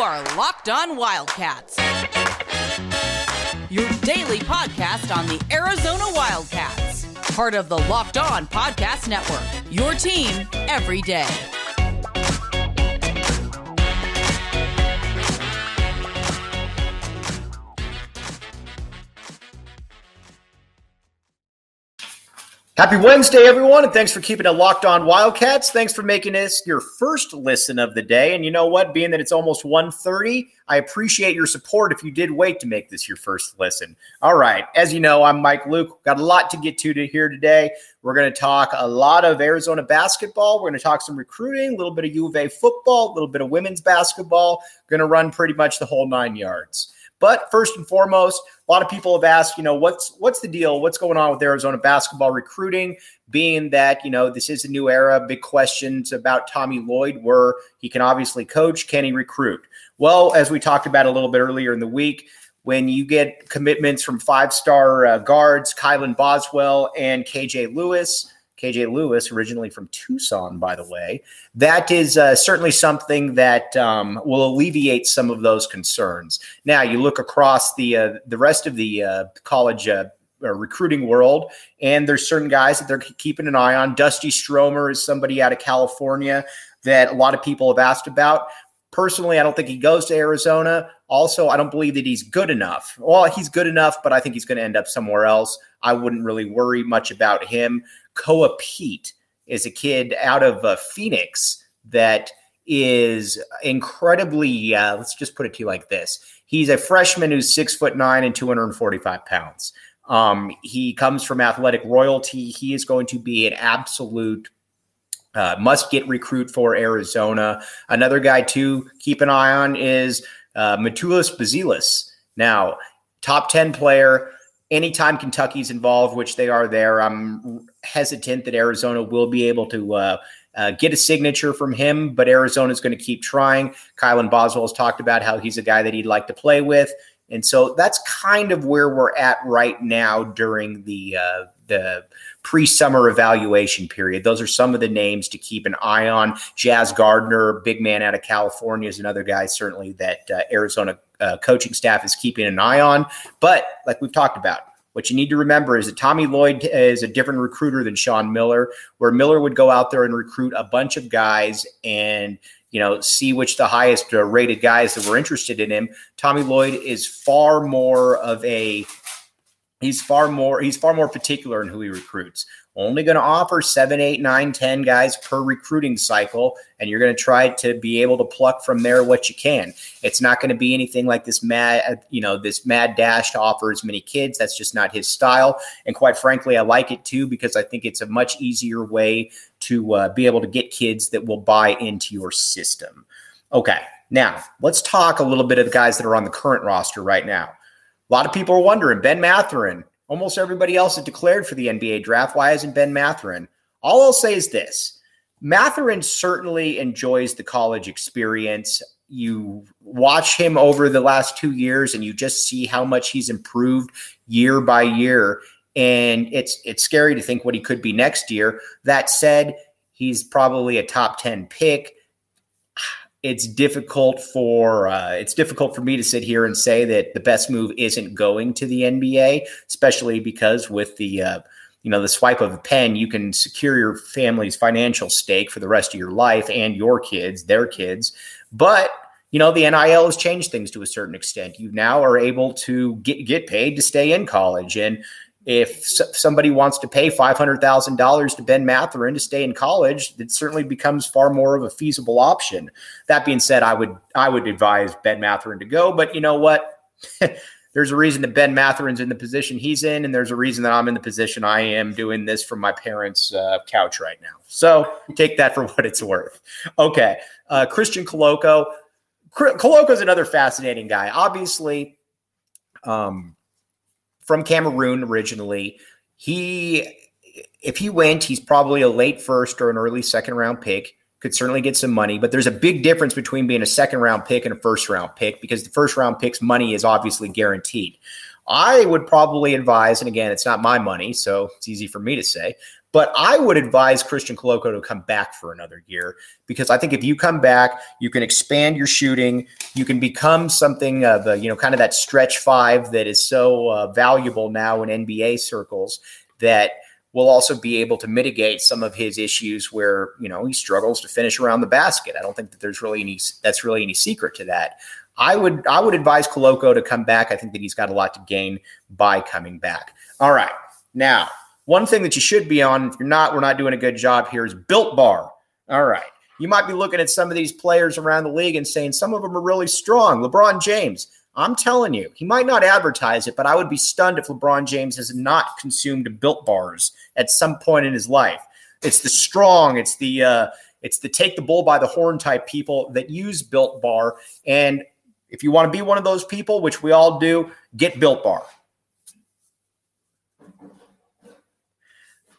are Locked On Wildcats, your daily podcast on the Arizona Wildcats, part of the Locked On Podcast Network. Your team every day. Happy Wednesday, everyone, and thanks for keeping it locked on Wildcats. Thanks for making this your first listen of the day. And you know what? Being that it's almost 1.30, I appreciate your support if you did wait to make this your first listen. All right. As you know, I'm Mike Luke. Got a lot to get to, to here today. We're going to talk a lot of Arizona basketball. We're going to talk some recruiting, a little bit of U of A football, a little bit of women's basketball. Going to run pretty much the whole nine yards. But first and foremost, a lot of people have asked, you know, what's what's the deal? What's going on with Arizona basketball recruiting? Being that you know this is a new era, big questions about Tommy Lloyd. were he can obviously coach, can he recruit? Well, as we talked about a little bit earlier in the week, when you get commitments from five-star uh, guards, Kylan Boswell and KJ Lewis KJ Lewis, originally from Tucson, by the way. That is uh, certainly something that um, will alleviate some of those concerns. Now, you look across the uh, the rest of the uh, college uh, recruiting world, and there's certain guys that they're keeping an eye on. Dusty Stromer is somebody out of California that a lot of people have asked about. Personally, I don't think he goes to Arizona. Also, I don't believe that he's good enough. Well, he's good enough, but I think he's going to end up somewhere else. I wouldn't really worry much about him. Koa Peat is a kid out of uh, Phoenix that is incredibly, uh, let's just put it to you like this. He's a freshman who's six foot nine and 245 pounds. Um, he comes from athletic royalty. He is going to be an absolute uh, must get recruit for Arizona. Another guy to keep an eye on is uh, Matas Buzelis. Now, top 10 player, anytime Kentucky's involved, which they are there, I'm hesitant that Arizona will be able to uh, uh, get a signature from him, but Arizona's going to keep trying. Kylan Boswell has talked about how he's a guy that he'd like to play with. And so that's kind of where we're at right now during the uh, the pre-summer evaluation period. Those are some of the names to keep an eye on. Jazz Gardner, big man out of California, is another guy certainly that uh, Arizona uh, coaching staff is keeping an eye on. But like we've talked about, what you need to remember is that Tommy Lloyd is a different recruiter than Sean Miller, where Miller would go out there and recruit a bunch of guys and you know see which the highest uh, rated guys that were interested in him. Tommy Lloyd is far more of a he's far more he's far more particular in who he recruits only going to offer seven, eight, nine, ten guys per recruiting cycle, and you're going to try to be able to pluck from there what you can. It's not going to be anything like this mad, you know, this mad dash to offer as many kids. That's just not his style. And quite frankly, I like it too because I think it's a much easier way to uh, be able to get kids that will buy into your system. Okay, now let's talk a little bit of the guys that are on the current roster right now. A lot of people are wondering Ben Mathurin, Almost everybody else has declared for the NBA draft. Why hasn't Ben Mathurin? All I'll say is this Mathurin certainly enjoys the college experience. You watch him over the last two years and you just see how much he's improved year by year. And it's it's scary to think what he could be next year. That said, he's probably a top 10 pick it's difficult for uh, it's difficult for me to sit here and say that the best move isn't going to the NBA, especially because with the uh, you know the swipe of a pen, you can secure your family's financial stake for the rest of your life and your kids, their kids. But you know the NIL has changed things to a certain extent. You now are able to get get paid to stay in college and if somebody wants to pay $500,000 to Ben Mathurin to stay in college, it certainly becomes far more of a feasible option. That being said, I would I would advise Ben Mathurin to go, but you know what? there's a reason that Ben Mathurin's in the position he's in, and there's a reason that I'm in the position I am doing this from my parents' uh, couch right now. So take that for what it's worth. Okay, uh, Christian Koloko. Koloko is another fascinating guy. Obviously, um, from Cameroon originally. He, if he went, he's probably a late first or an early second round pick. Could certainly get some money, but there's a big difference between being a second round pick and a first round pick because the first round pick's money is obviously guaranteed. I would probably advise, and again, it's not my money, so it's easy for me to say, But I would advise Christian Koloko to come back for another year because I think if you come back, you can expand your shooting. You can become something of a, you know, kind of that stretch five that is so uh, valuable now in NBA circles that will also be able to mitigate some of his issues where, you know, he struggles to finish around the basket. I don't think that there's really any, that's really any secret to that. I would, I would advise Koloko to come back. I think that he's got a lot to gain by coming back. All right. Now, one thing that you should be on, if you're not, we're not doing a good job here, is Built Bar. All right. You might be looking at some of these players around the league and saying some of them are really strong. LeBron James, I'm telling you, he might not advertise it, but I would be stunned if LeBron James has not consumed Built Bars at some point in his life. It's the strong, it's the uh, it's the take the bull by the horn type people that use Built Bar. And if you want to be one of those people, which we all do, get Built Bar.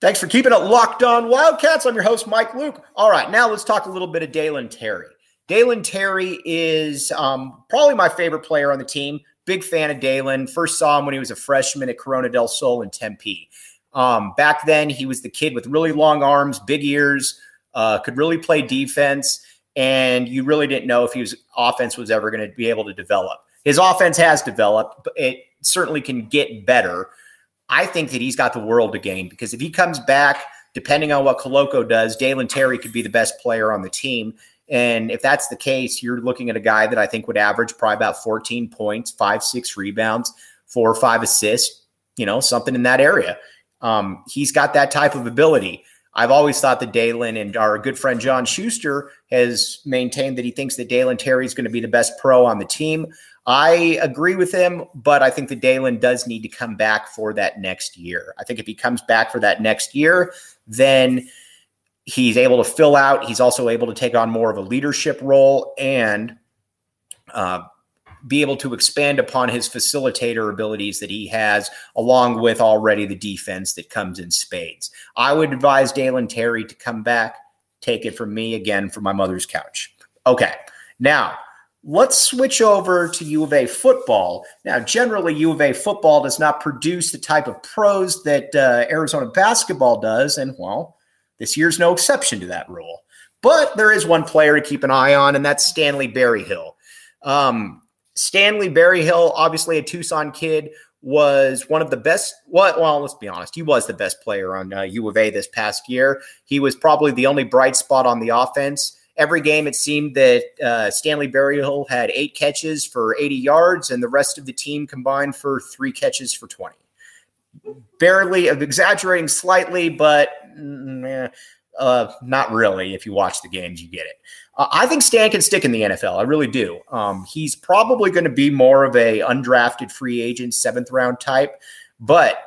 Thanks for keeping it locked on Wildcats. I'm your host, Mike Luke. All right, now let's talk a little bit of Dalen Terry. Dalen Terry is um, probably my favorite player on the team. Big fan of Dalen. First saw him when he was a freshman at Corona del Sol in Tempe. Um, back then, he was the kid with really long arms, big ears, uh, could really play defense, and you really didn't know if his offense was ever going to be able to develop. His offense has developed, but it certainly can get better. I think that he's got the world to gain because if he comes back, depending on what Koloko does, Dalen Terry could be the best player on the team. And if that's the case, you're looking at a guy that I think would average probably about 14 points, five, six rebounds, four or five assists, you know, something in that area. Um, he's got that type of ability. I've always thought that Dalen and our good friend John Schuster has maintained that he thinks that Dalen Terry is going to be the best pro on the team. I agree with him, but I think that Dalen does need to come back for that next year. I think if he comes back for that next year, then he's able to fill out. He's also able to take on more of a leadership role and uh, be able to expand upon his facilitator abilities that he has, along with already the defense that comes in spades. I would advise Dalen Terry to come back. Take it from me again from my mother's couch. Okay. Now, Let's switch over to U of A football. Now, generally, U of A football does not produce the type of pros that uh, Arizona basketball does. And, well, this year's no exception to that rule. But there is one player to keep an eye on, and that's Stanley Berryhill. Um, Stanley Berryhill, obviously a Tucson kid, was one of the best. What? well, let's be honest, he was the best player on uh, U of A this past year. He was probably the only bright spot on the offense every game it seemed that uh, Stanley Berryhill had eight catches for 80 yards, and the rest of the team combined for three catches for 20. Barely, exaggerating slightly, but mm, uh, not really. If you watch the games, you get it. Uh, I think Stan can stick in the NFL. I really do. Um, he's probably going to be more of a undrafted free agent, seventh round type, but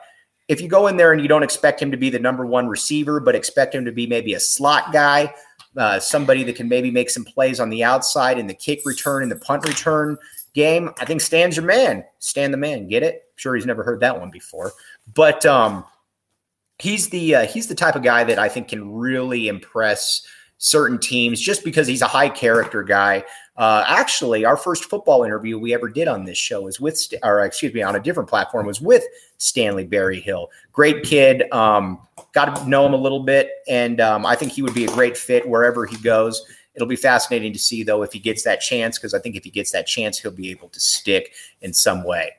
if you go in there and you don't expect him to be the number one receiver, but expect him to be maybe a slot guy, uh, somebody that can maybe make some plays on the outside in the kick return and the punt return game. I think Stan's your man. Stan the man. Get it? I'm sure, he's never heard that one before, but um, he's the uh, he's the type of guy that I think can really impress certain teams just because he's a high character guy. Uh, actually, our first football interview we ever did on this show was with, or excuse me, on a different platform was with Stanley Berryhill. Great kid. Um, got to know him a little bit, and um, I think he would be a great fit wherever he goes. It'll be fascinating to see though if he gets that chance because I think if he gets that chance, he'll be able to stick in some way.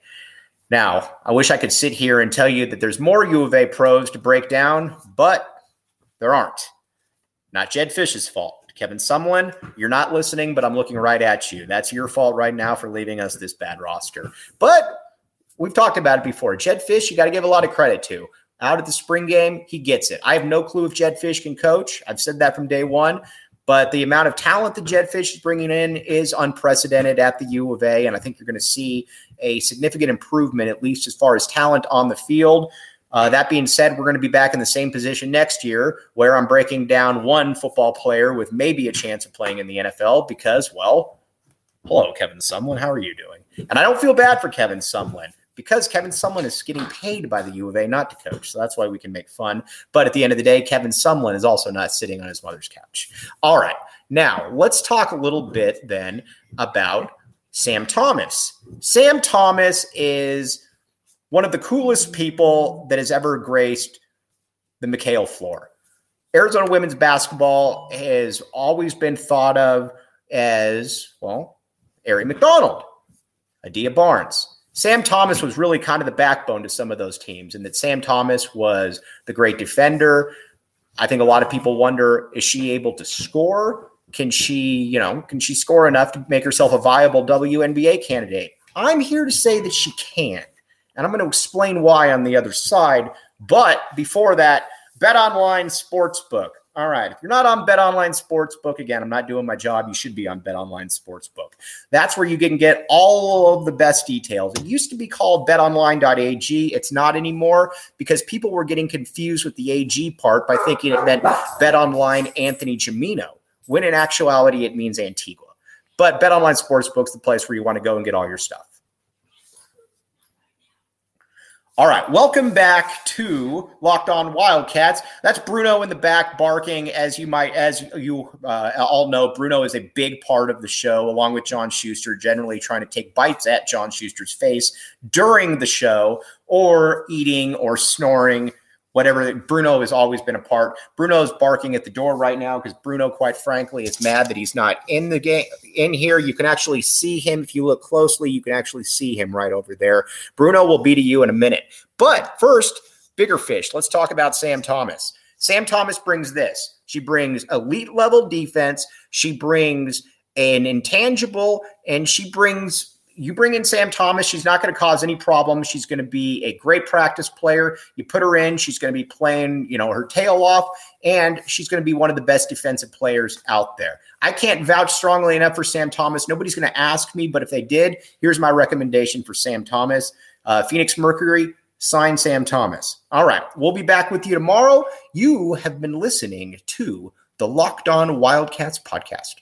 Now, I wish I could sit here and tell you that there's more U of A pros to break down, but there aren't. Not Jedd Fisch's fault. Kevin Sumlin, you're not listening, but I'm looking right at you. That's your fault right now for leaving us this bad roster. But we've talked about it before. Jedd Fisch, you got to give a lot of credit to. Out at the spring game, he gets it. I have no clue if Jedd Fisch can coach. I've said that from day one. But the amount of talent that Jedd Fisch is bringing in is unprecedented at the U of A. And I think you're going to see a significant improvement, at least as far as talent on the field. Uh, that being said, we're going to be back in the same position next year where I'm breaking down one football player with maybe a chance of playing in the NFL because, well, hello, Kevin Sumlin. How are you doing? And I don't feel bad for Kevin Sumlin because Kevin Sumlin is getting paid by the U of A not to coach. So that's why we can make fun. But at the end of the day, Kevin Sumlin is also not sitting on his mother's couch. All right. Now, let's talk a little bit then about Sam Thomas. Sam Thomas is one of the coolest people that has ever graced the McKale floor. Arizona women's basketball has always been thought of as, well, Aari McDonald, Adia Barnes. Sam Thomas was really kind of the backbone to some of those teams, and that Sam Thomas was the great defender. I think a lot of people wonder is she able to score? Can she, you know, can she score enough to make herself a viable WNBA candidate? I'm here to say that she can. And I'm going to explain why on the other side. But before that, Bet Online Sportsbook. All right. If you're not on Bet Online Sportsbook, again, I'm not doing my job. You should be on Bet Online Sportsbook. That's where you can get all of the best details. It used to be called betonline.ag. It's not anymore because people were getting confused with the AG part by thinking it meant Bet Online Anthony Gimino, when in actuality, it means Antigua. But Bet Online Sportsbook's the place where you want to go and get all your stuff. All right, welcome back to Locked On Wildcats. That's Bruno in the back barking, as you might, as you uh, all know. Bruno is a big part of the show, along with John Schuster, generally trying to take bites at John Schuster's face during the show, or eating or snoring whatever. Bruno has always been a part. Bruno's barking at the door right now because Bruno, quite frankly, is mad that he's not in the game in here. You can actually see him if you look closely. You can actually see him right over there. Bruno will be to you in a minute. But first, bigger fish. Let's talk about Sam Thomas. Sam Thomas brings this. She brings elite level defense. She brings an intangible, and she brings you bring in Sam Thomas, she's not going to cause any problems. She's going to be a great practice player. You put her in, she's going to be playing, you know, her tail off, and she's going to be one of the best defensive players out there. I can't vouch strongly enough for Sam Thomas. Nobody's going to ask me, but if they did, here's my recommendation for Sam Thomas. Uh, Phoenix Mercury, sign Sam Thomas. All right, we'll be back with you tomorrow. You have been listening to the Locked On Wildcats podcast.